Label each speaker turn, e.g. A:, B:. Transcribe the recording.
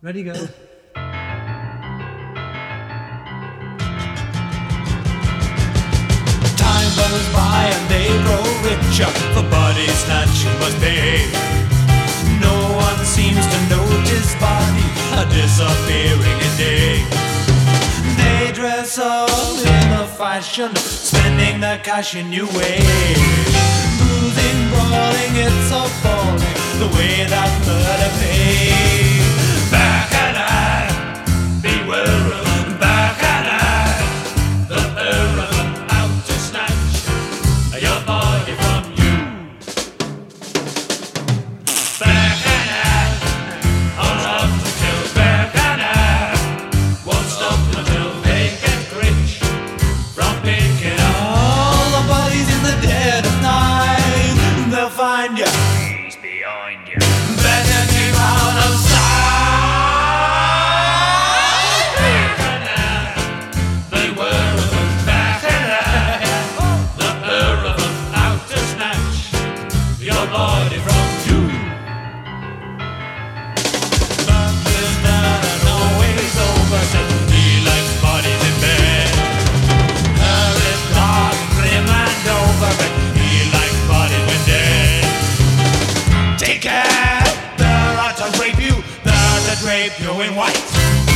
A: Ready, go.
B: Time goes by and they grow richer. For body snatching must pay. No one seems to notice body are disappearing a day. They dress up in a fashion, spending their cash in new ways. Boozing, brawling, it's appalling the way that murder pays. Behind you. Care, they're out to rape you. They're to drape you in white.